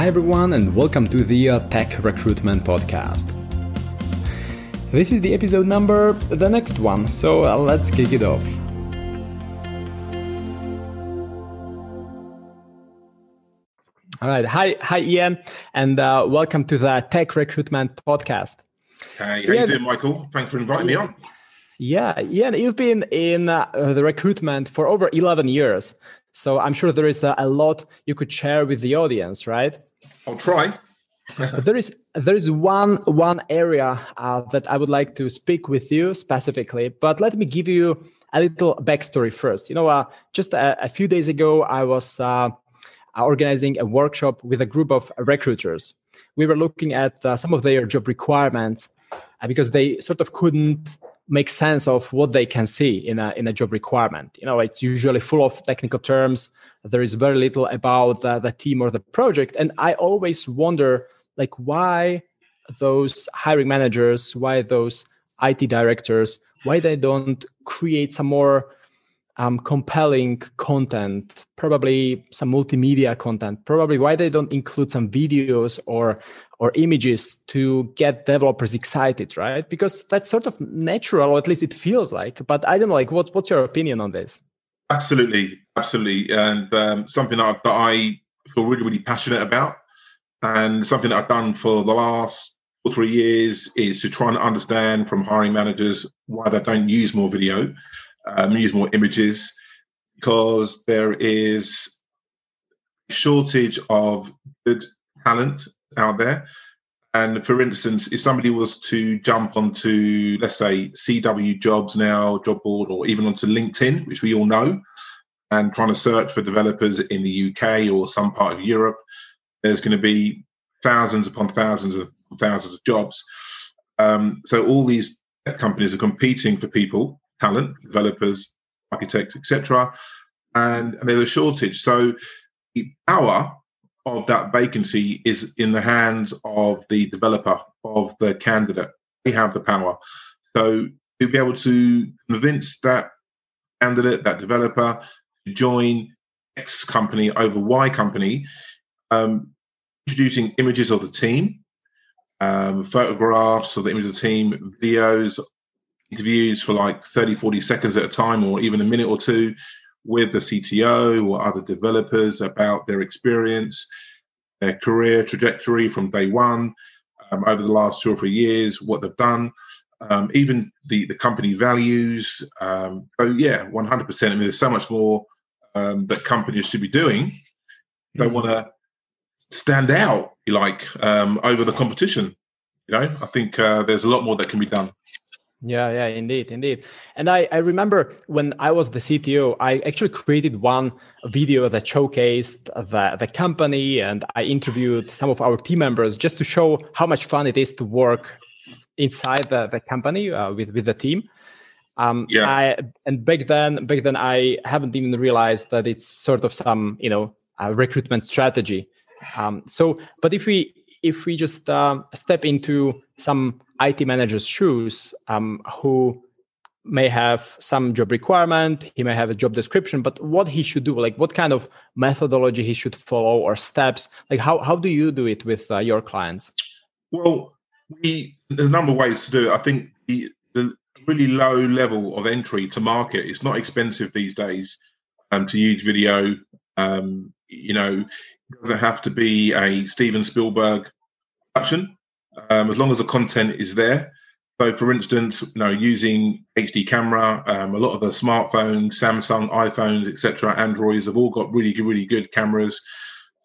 Hi, everyone, and welcome to the uh, Tech Recruitment Podcast. This is the episode number, the next one, so uh, let's kick it off. All right. Hi, hi, Ian, and uh, welcome to the Tech Recruitment Podcast. Hey, how Ian, you doing, Michael? Thanks for inviting me on. Yeah, Ian, you've been in uh, the recruitment for over 11 years. So I'm sure there is a, a lot you could share with the audience, right? I'll try. there is there is one one area uh, that I would like to speak with you specifically, but let me give you a little backstory first. You know, uh, just a, a, few days ago, I was uh, organizing a workshop with a group of recruiters. We were looking at uh, some of their job requirements uh, because they sort of couldn't make sense of what they can see in a in a job requirement. You know, it's usually full of technical terms. There is very little about the, the team or the project, and I always wonder, like, why those hiring managers, why those IT directors, why they don't create some more um, compelling content, probably some multimedia content, probably why they don't include some videos or or images to get developers excited, right? Because that's sort of natural, or at least it feels like. But I don't know, like, what, what's your opinion on this? Absolutely, absolutely, and um, something that, that I feel really, really passionate about, and something that I've done for the last two or three years is to try and understand from hiring managers why they don't use more video um, use more images because there is a shortage of good talent out there. And for instance, if somebody was to jump onto, let's say, CW Jobs now, job board, or even onto LinkedIn, which we all know, and trying to search for developers in the UK or some part of Europe, there's going to be thousands upon thousands of thousands of jobs. Um, so all these companies are competing for people talent, developers, architects, etc. And, and there's a shortage. So the power of that vacancy is in the hands of the developer, of the candidate. They have the power. So to be able to convince that candidate, that developer, to join X company over Y company, um, introducing images of the team, um, photographs of the image of the team, videos interviews for like 30, 40 seconds at a time, or even a minute or two with the CTO or other developers about their experience, their career trajectory from day one um, over the last two or three years, what they've done, um, even the, the company values. Um, so, yeah, 100%. I mean, there's so much more um, that companies should be doing. They mm. want to stand out, you like, um, over the competition. You know, I think uh, there's a lot more that can be done. Yeah, yeah, indeed, indeed. And I, I remember when I was the CTO, I actually created one video that showcased the, the company and I interviewed some of our team members just to show how much fun it is to work inside the, the company uh, with, with the team. Um, yeah. I, and back then, back then, I haven't even realized that it's sort of some, you know, recruitment strategy. Um, so, but if we if we just uh, step into some IT manager's shoes, um, who may have some job requirement, he may have a job description, but what he should do, like what kind of methodology he should follow or steps, like how how do you do it with uh, your clients? Well, we there's a number of ways to do it. I think the, the really low level of entry to market. It's not expensive these days um, to use video. Um, you know, it doesn't have to be a Steven Spielberg production, um, as long as the content is there. So, for instance, you know, using HD camera, um, a lot of the smartphones, Samsung, iPhones, etc., Androids have all got really, really good cameras,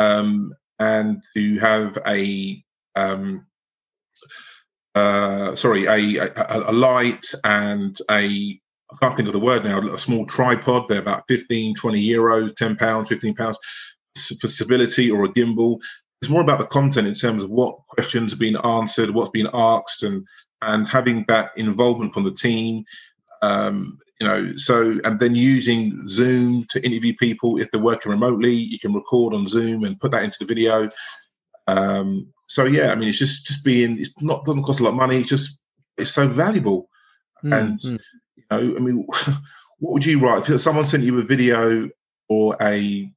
um, and to have a um, uh, sorry, a, a, a, light and a I can't think of the word now, a small tripod. They're about 15, 20 euros, 10 pounds, 15 pounds for stability or a gimbal it's more about the content in terms of what questions are being answered, what's being asked, and and having that involvement from the team. Um, you know, so and then using Zoom to interview people if they're working remotely. You can record on Zoom and put that into the video. Um, so yeah, I mean, it's just just being. It's not doesn't cost a lot of money. It's just it's so valuable. Mm-hmm. And you know, I mean, what would you write if someone sent you a video or a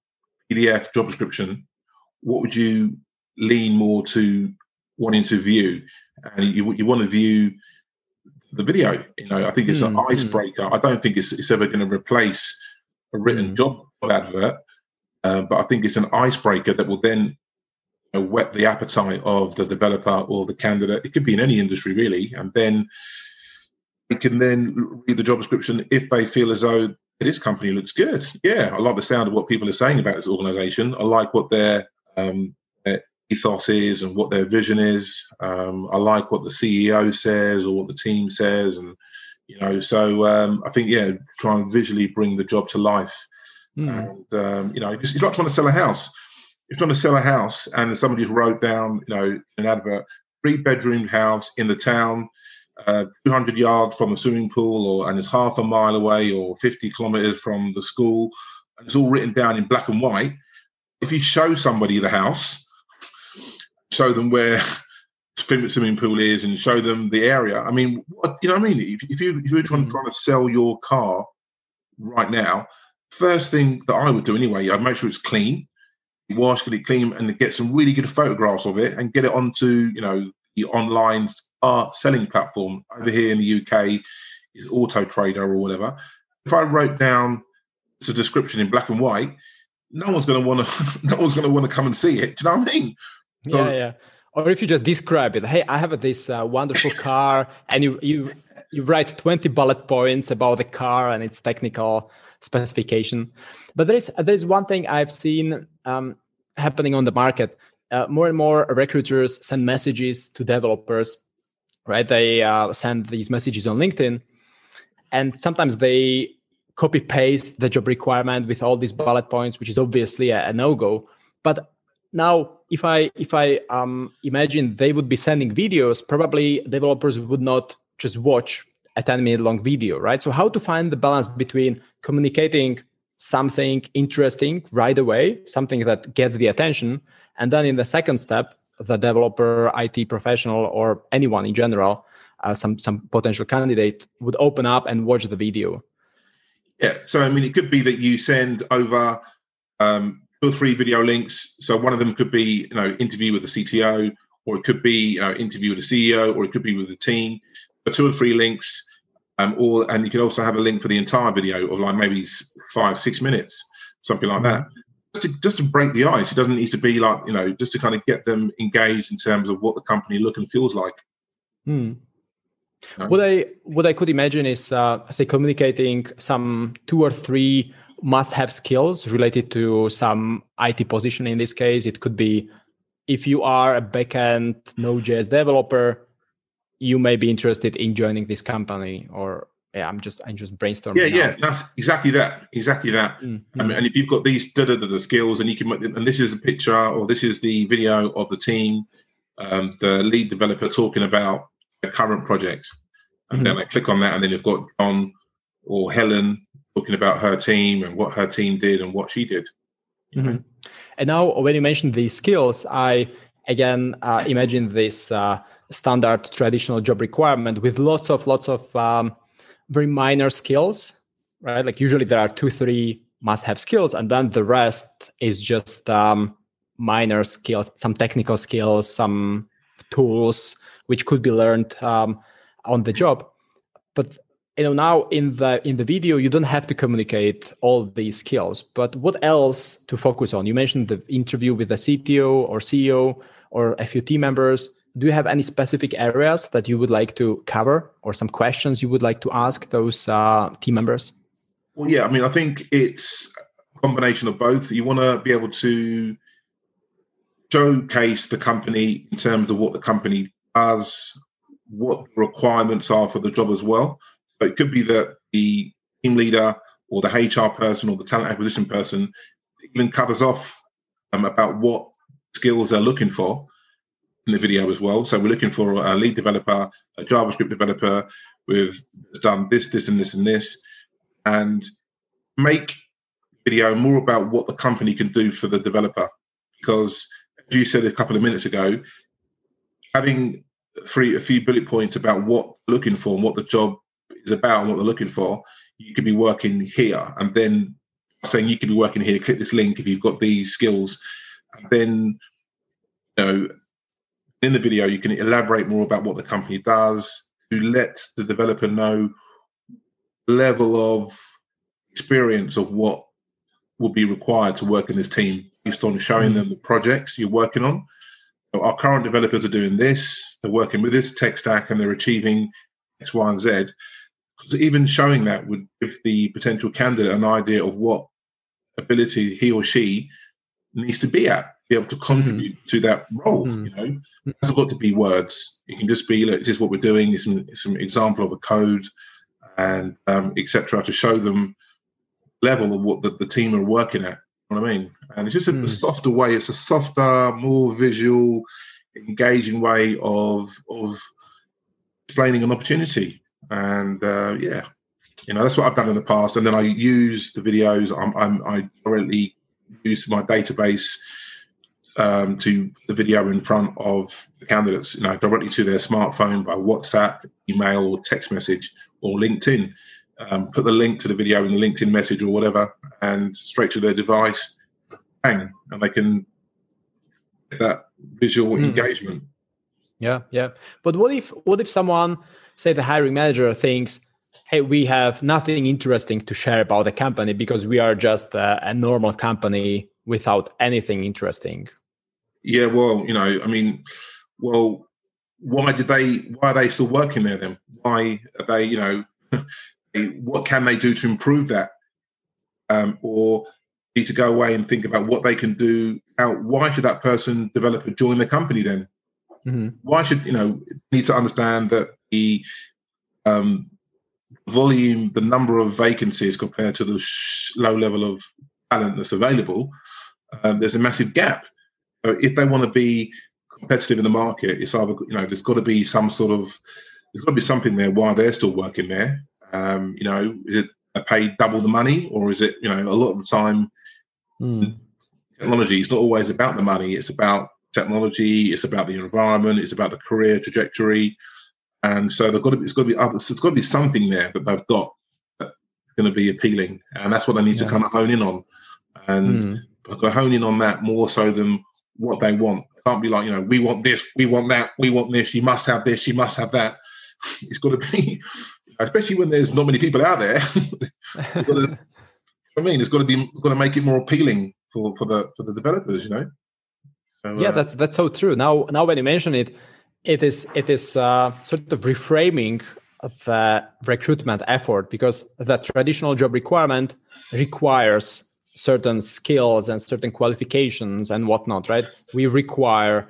PDF job description? What would you lean more to wanting to view, and you you want to view the video. You know, I think it's mm, an hmm. icebreaker. Mm. I don't think it's, it's ever going to replace a written mm. job advert, uh, but I think it's an icebreaker that will then you know, whet the appetite of the developer or the candidate. It could be in any industry really, and then they can then read the job description if they feel as though this company looks good. Yeah, I like the sound of what people are saying about this organization. I like what their, um, their ethos is and what their vision is. Um, I like what the CEO says or what the team says, and you know. So um, I think yeah, try and visually bring the job to life. Mm. And um, you know, it's, like trying to sell a house. If you're trying to sell a house and somebody's wrote down, you know, an advert, three bedroom house in the town uh, 200 yards from a swimming pool or and it's half a mile away or 50 kilometers from the school and it's all written down in black and white if you show somebody the house show them where the swimming pool is and show them the area. I mean what, you know what i mean? If, if, you, if you're trying, mm. trying to sell your car right now first thing that i would do anyway i'd make sure it's clean wash get it clean and get some really good photographs of it and get it onto you know the online our selling platform over here in the UK, Auto Trader or whatever, if I wrote down a description in black and white, no one's going to want to. No one's going to want to come and see it. Do you know what I mean? Yeah, yeah. Or if you just describe it, hey, I have this uh, wonderful car, and you you you write twenty bullet points about the car and its technical specification. But there is there is one thing I've seen um, happening on the market. Uh, more and more recruiters send messages to developers right? They uh, send these messages on LinkedIn, and sometimes they copy paste the job requirement with all these bullet points, which is obviously a, a no go. But now, if I if I um, imagine they would be sending videos, probably developers would not just watch a 10 minute long video, right? So how to find the balance between communicating something interesting right away, something that gets the attention, and then in the second step, the developer, IT professional, or anyone in general, uh, some some potential candidate would open up and watch the video. Yeah, so I mean, it could be that you send over um, two or three video links. So one of them could be, you know, interview with the CTO, or it could be uh, interview with the CEO, or it could be with the team. But two or three links, um, or and you can also have a link for the entire video of like maybe five, six minutes, something like that just to, just to break the ice. It doesn't need to be like you know just to kind of get them engaged in terms of what the company look and feels like. Hmm. What I what I could imagine is uh, say communicating some two or three must-have skills related to some IT position. In this case, it could be if you are a backend Node.js developer, you may be interested in joining this company, or yeah, I'm just I'm just brainstorming. Yeah, yeah, that's exactly that, exactly that. Mm-hmm. and if you've got these da, da, da, the skills, and you can, and this is a picture or this is the video of the team, um, the lead developer talking about the current project, and mm-hmm. then I click on that, and then you've got John or Helen talking about her team and what her team did and what she did. Mm-hmm. And now, when you mentioned these skills, I again uh, imagine this uh, standard traditional job requirement with lots of lots of um, very minor skills, right? Like usually there are two, three must-have skills, and then the rest is just um, minor skills, some technical skills, some tools which could be learned um, on the job. But you know now in the in the video you don't have to communicate all these skills. But what else to focus on? You mentioned the interview with the CTO or CEO or a few team members do you have any specific areas that you would like to cover or some questions you would like to ask those uh, team members well yeah i mean i think it's a combination of both you want to be able to showcase the company in terms of what the company does what the requirements are for the job as well so it could be that the team leader or the hr person or the talent acquisition person even covers off um, about what skills they're looking for in the video as well. So we're looking for a lead developer, a JavaScript developer with done this, this, and this, and this, and make video more about what the company can do for the developer. Because you said a couple of minutes ago, having three a few bullet points about what looking for and what the job is about and what they're looking for, you could be working here, and then saying you could be working here. Click this link if you've got these skills, and then you know, in the video, you can elaborate more about what the company does to let the developer know level of experience of what will be required to work in this team based on showing them the projects you're working on. So our current developers are doing this, they're working with this tech stack and they're achieving X, Y, and Z. So even showing that would give the potential candidate an idea of what ability he or she needs to be at, be able to contribute mm. to that role. Mm. You know, it hasn't got to be words. It can just be, look, this is what we're doing. It's some, some example of a code and um, etc. to show them level of what the, the team are working at. What I mean? And it's just a, mm. a, softer way. It's a softer, more visual, engaging way of of explaining an opportunity. And uh, yeah, you know that's what I've done in the past. And then I use the videos. I'm, I'm I directly use my database um, to the video in front of the candidates, you know, directly to their smartphone by WhatsApp, email, or text message, or LinkedIn. Um, put the link to the video in the LinkedIn message or whatever, and straight to their device, bang, and they can get that visual mm. engagement. Yeah, yeah. But what if what if someone, say the hiring manager, thinks, "Hey, we have nothing interesting to share about the company because we are just a, a normal company without anything interesting." Yeah, well, you know, I mean, well, why did they? Why are they still working there then? Why are they? You know, what can they do to improve that? Um, or need to go away and think about what they can do. How? Why should that person develop developer join the company then? Mm-hmm. Why should you know? Need to understand that the um, volume, the number of vacancies compared to the sh- low level of talent that's available, um, there's a massive gap. So if they want to be competitive in the market, it's either you know there's got to be some sort of there's got to be something there while they're still working there. Um, you know, is it a paid double the money, or is it you know a lot of the time mm. technology is not always about the money. It's about technology. It's about the environment. It's about the career trajectory. And so they've got to be, it's got to be other, it's got to be something there that they've got that's going to be appealing, and that's what they need yeah. to kind of hone in on. And mm. I've got to hone in on that more so than what they want. It can't be like, you know, we want this, we want that, we want this, you must have this, you must have that. It's got to be, especially when there's not many people out there. to, I mean, it's got to be got to make it more appealing for, for the for the developers, you know. So, yeah, uh, that's that's so true. Now, now when you mention it, it is it is uh, sort of reframing the recruitment effort because the traditional job requirement requires certain skills and certain qualifications and whatnot, right? We require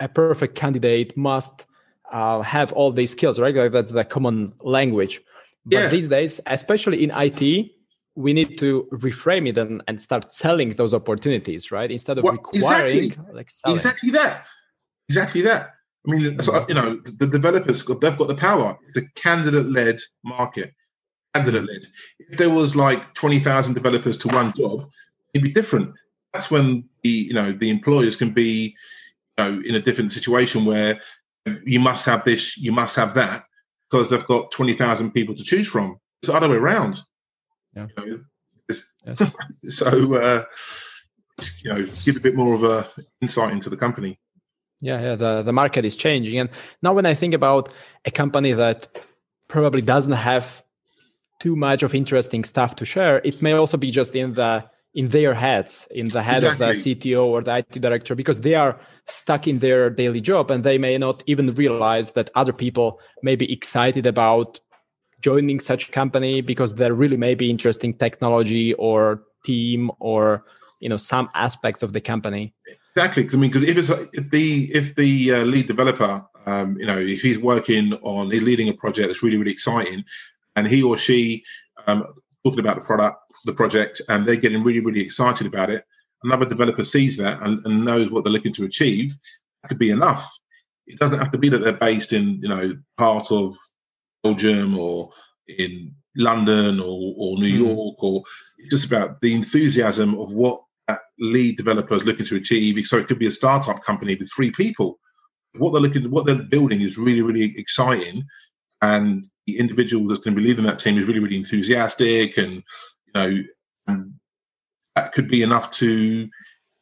a perfect candidate must uh, have all these skills, right? Like that's the common language. But yeah. these days, especially in IT, we need to reframe it and, and start selling those opportunities, right? Instead of well, requiring, exactly, like selling. exactly that, exactly that. I mean, you know, the developers they've got the power. It's a candidate-led market candidate led. If there was like 20,000 developers to one job, it'd be different. That's when the you know the employers can be you know in a different situation where you must have this, you must have that, because they've got 20,000 people to choose from. It's the other way around. Yeah. You know, yes. so uh, you know, give a bit more of a insight into the company. Yeah, yeah. The the market is changing, and now when I think about a company that probably doesn't have too much of interesting stuff to share, it may also be just in the in their heads, in the head exactly. of the CTO or the IT director, because they are stuck in their daily job and they may not even realize that other people may be excited about joining such a company because there really may be interesting technology or team or you know some aspects of the company. Exactly. I mean, because if it's if the if the uh, lead developer, um, you know, if he's working on he's leading a project that's really really exciting, and he or she um, talking about the product, the project, and they're getting really, really excited about it. Another developer sees that and, and knows what they're looking to achieve. That could be enough. It doesn't have to be that they're based in, you know, part of Belgium or in London or, or New mm. York, or just about the enthusiasm of what that lead developer is looking to achieve. So it could be a startup company with three people. What they're looking, what they're building is really, really exciting, and the individual that's going to be leading that team is really, really enthusiastic, and you know, and that could be enough to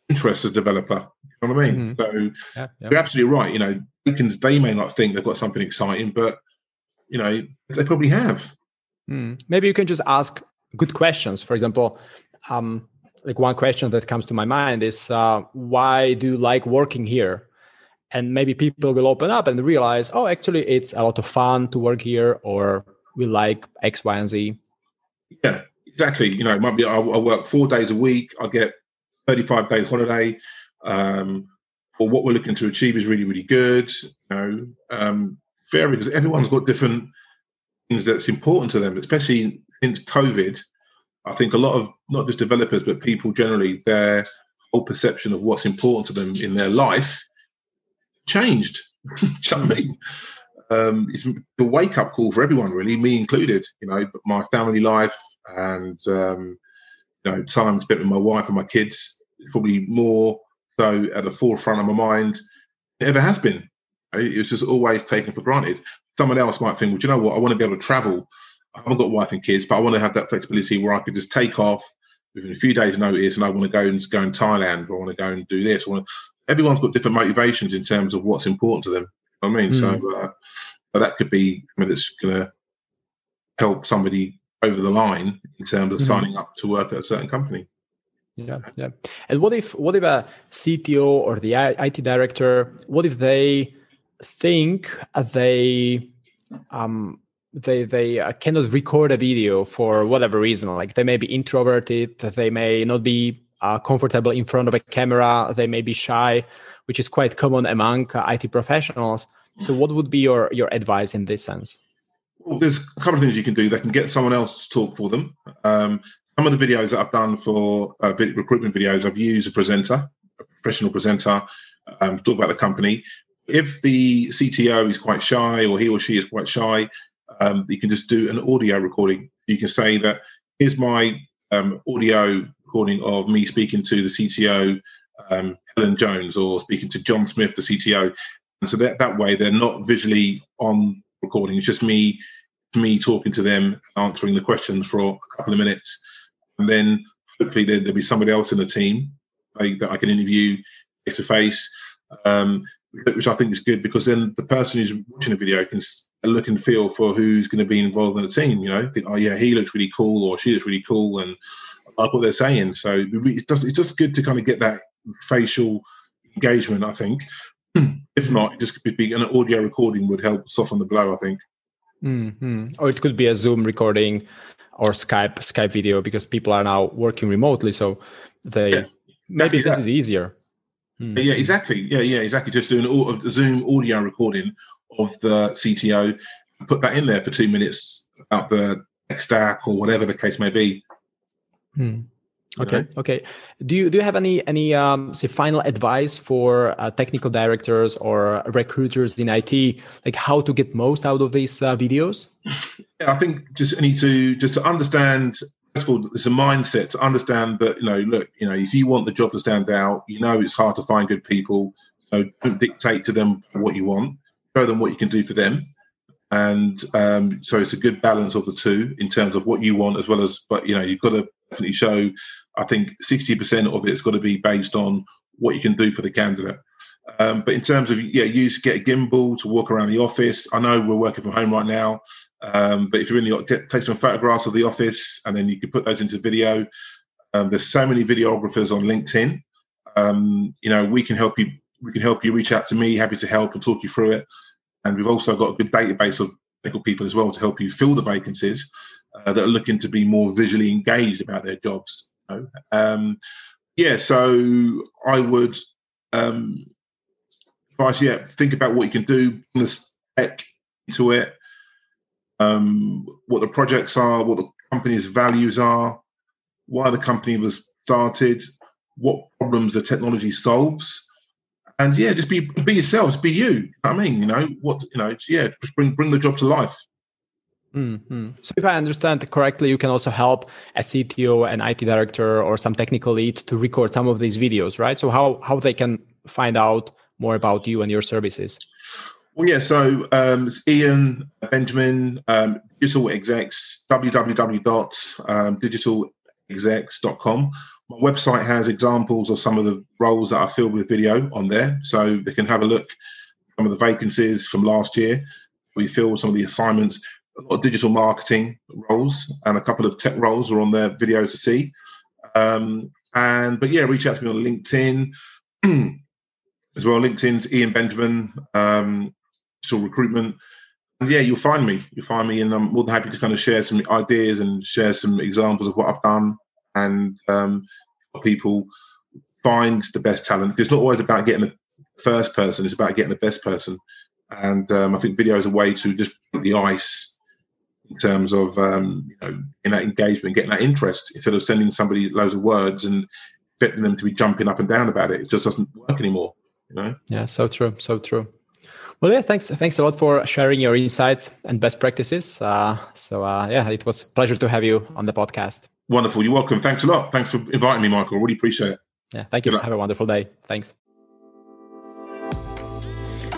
interest a developer. You know what I mean? Mm-hmm. So yeah, yeah. you're absolutely right. You know, they, can, they may not think they've got something exciting, but you know, they probably have. Mm. Maybe you can just ask good questions. For example, um, like one question that comes to my mind is, uh, why do you like working here? And maybe people will open up and realize, oh, actually, it's a lot of fun to work here, or we like X, Y, and Z. Yeah, exactly. You know, it might be I, I work four days a week. I get 35 days holiday. Um, or what we're looking to achieve is really, really good. You know, um, fair because everyone's got different things that's important to them, especially in COVID. I think a lot of not just developers, but people generally, their whole perception of what's important to them in their life changed. you know I mean? Um, it's the wake up call for everyone, really, me included. You know, my family life and um, you know time spent with my wife and my kids probably more so at the forefront of my mind it ever has been. It's just always taken for granted. Someone else might think, well, you know what? I want to be able to travel. I haven't got wife and kids, but I want to have that flexibility where I could just take off within a few days' notice, and I want to go and go in Thailand, or I want to go and do this. Everyone's got different motivations in terms of what's important to them. You know I mean, mm. so hmm. uh, that could be I mean, that's going to help somebody over the line in terms of mm-hmm. signing up to work at a certain company. Yeah, yeah. And what if what if a CTO or the IT director, what if they think they um they they uh, cannot record a video for whatever reason like they may be introverted they may not be uh, comfortable in front of a camera they may be shy which is quite common among uh, IT professionals so what would be your your advice in this sense well, there's a couple of things you can do. They can get someone else to talk for them. Um, some of the videos that I've done for uh, recruitment videos, I've used a presenter, a professional presenter, um, to talk about the company. If the CTO is quite shy or he or she is quite shy, um, you can just do an audio recording. You can say that here's my um, audio recording of me speaking to the CTO, um, Helen Jones, or speaking to John Smith, the CTO. And so that, that way they're not visually on recording. It's just me, me talking to them, answering the questions for a couple of minutes, and then hopefully there, will be somebody else in the team that I can interview face to face, which I think is good because then the person who's watching the video can look and feel for who's going to be involved in the team. You know, think, oh yeah, he looks really cool, or she looks really cool, and like what they're saying. So it's just it's just good to kind of get that facial engagement. I think if not, just could be an audio recording would help soften the blow. I think. Mm-hmm. Or it could be a Zoom recording or Skype Skype video because people are now working remotely, so they yeah, maybe this that. is easier. Mm. Yeah, exactly. Yeah, yeah, exactly. Just do an a Zoom audio recording of the CTO, put that in there for two minutes about the stack or whatever the case may be. Hmm. Okay. Okay. Do you do you have any any um, say final advice for uh, technical directors or recruiters in IT, like how to get most out of these uh, videos? Yeah, I think just I need to just to understand. First of all, there's a mindset to understand that you know, look, you know, if you want the job to stand out, you know, it's hard to find good people. So don't dictate to them what you want. Show them what you can do for them and um, so it's a good balance of the two in terms of what you want as well as but you know you've got to definitely show I think 60% of it's got to be based on what you can do for the candidate. Um, but in terms of yeah, use get a gimbal to walk around the office. I know we're working from home right now, um, but if you're in the take some photographs of the office and then you can put those into video. Um, there's so many videographers on LinkedIn. Um, you know, we can help you. We can help you. Reach out to me. Happy to help and talk you through it. And we've also got a good database of technical people as well to help you fill the vacancies uh, that are looking to be more visually engaged about their jobs know. Um, yeah, so I would um, advise, yeah, think about what you can do, bring the tech into it, um, what the projects are, what the company's values are, why the company was started, what problems the technology solves. And yeah, just be be yourselves, be you. I mean, you know what, you know, yeah, just bring bring the job to life. Mm-hmm. So, if I understand correctly, you can also help a CTO, an IT director, or some technical lead to record some of these videos, right? So, how how they can find out more about you and your services? Well, yeah. So um, it's Ian Benjamin, um, Digital Execs, www.digitalexecs.com. my website has examples of some of the roles that I filled with video on there, so they can have a look. Some of the vacancies from last year, we filled some of the assignments. A lot of digital marketing roles and a couple of tech roles are on their video to see. Um, and but yeah, reach out to me on LinkedIn as well. LinkedIn's Ian Benjamin, um, recruitment. Yeah, you'll find me. You'll find me, and I'm more than happy to kind of share some ideas and share some examples of what I've done and um, people find the best talent. It's not always about getting the first person; it's about getting the best person. And um, I think video is a way to just break the ice in terms of um, you know in that engagement, getting that interest instead of sending somebody loads of words and getting them to be jumping up and down about it. It just doesn't work anymore. You know? Yeah, so true, so true. Well, yeah, thanks, thanks a lot for sharing your insights and best practices. Uh, so, uh, yeah, it was a pleasure to have you on the podcast. Wonderful. You're welcome. Thanks a lot. Thanks for inviting me, Michael. Really appreciate it. Yeah, thank you. Have a wonderful day. Thanks.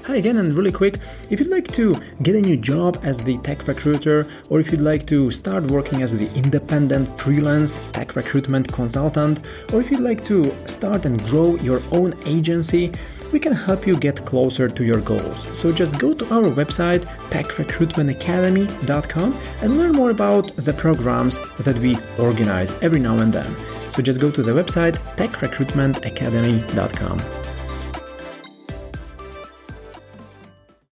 Hi again, and really quick if you'd like to get a new job as the tech recruiter, or if you'd like to start working as the independent freelance tech recruitment consultant, or if you'd like to start and grow your own agency, we can help you get closer to your goals. So just go to our website, techrecruitmentacademy.com, and learn more about the programs that we organize every now and then. So just go to the website, techrecruitmentacademy.com.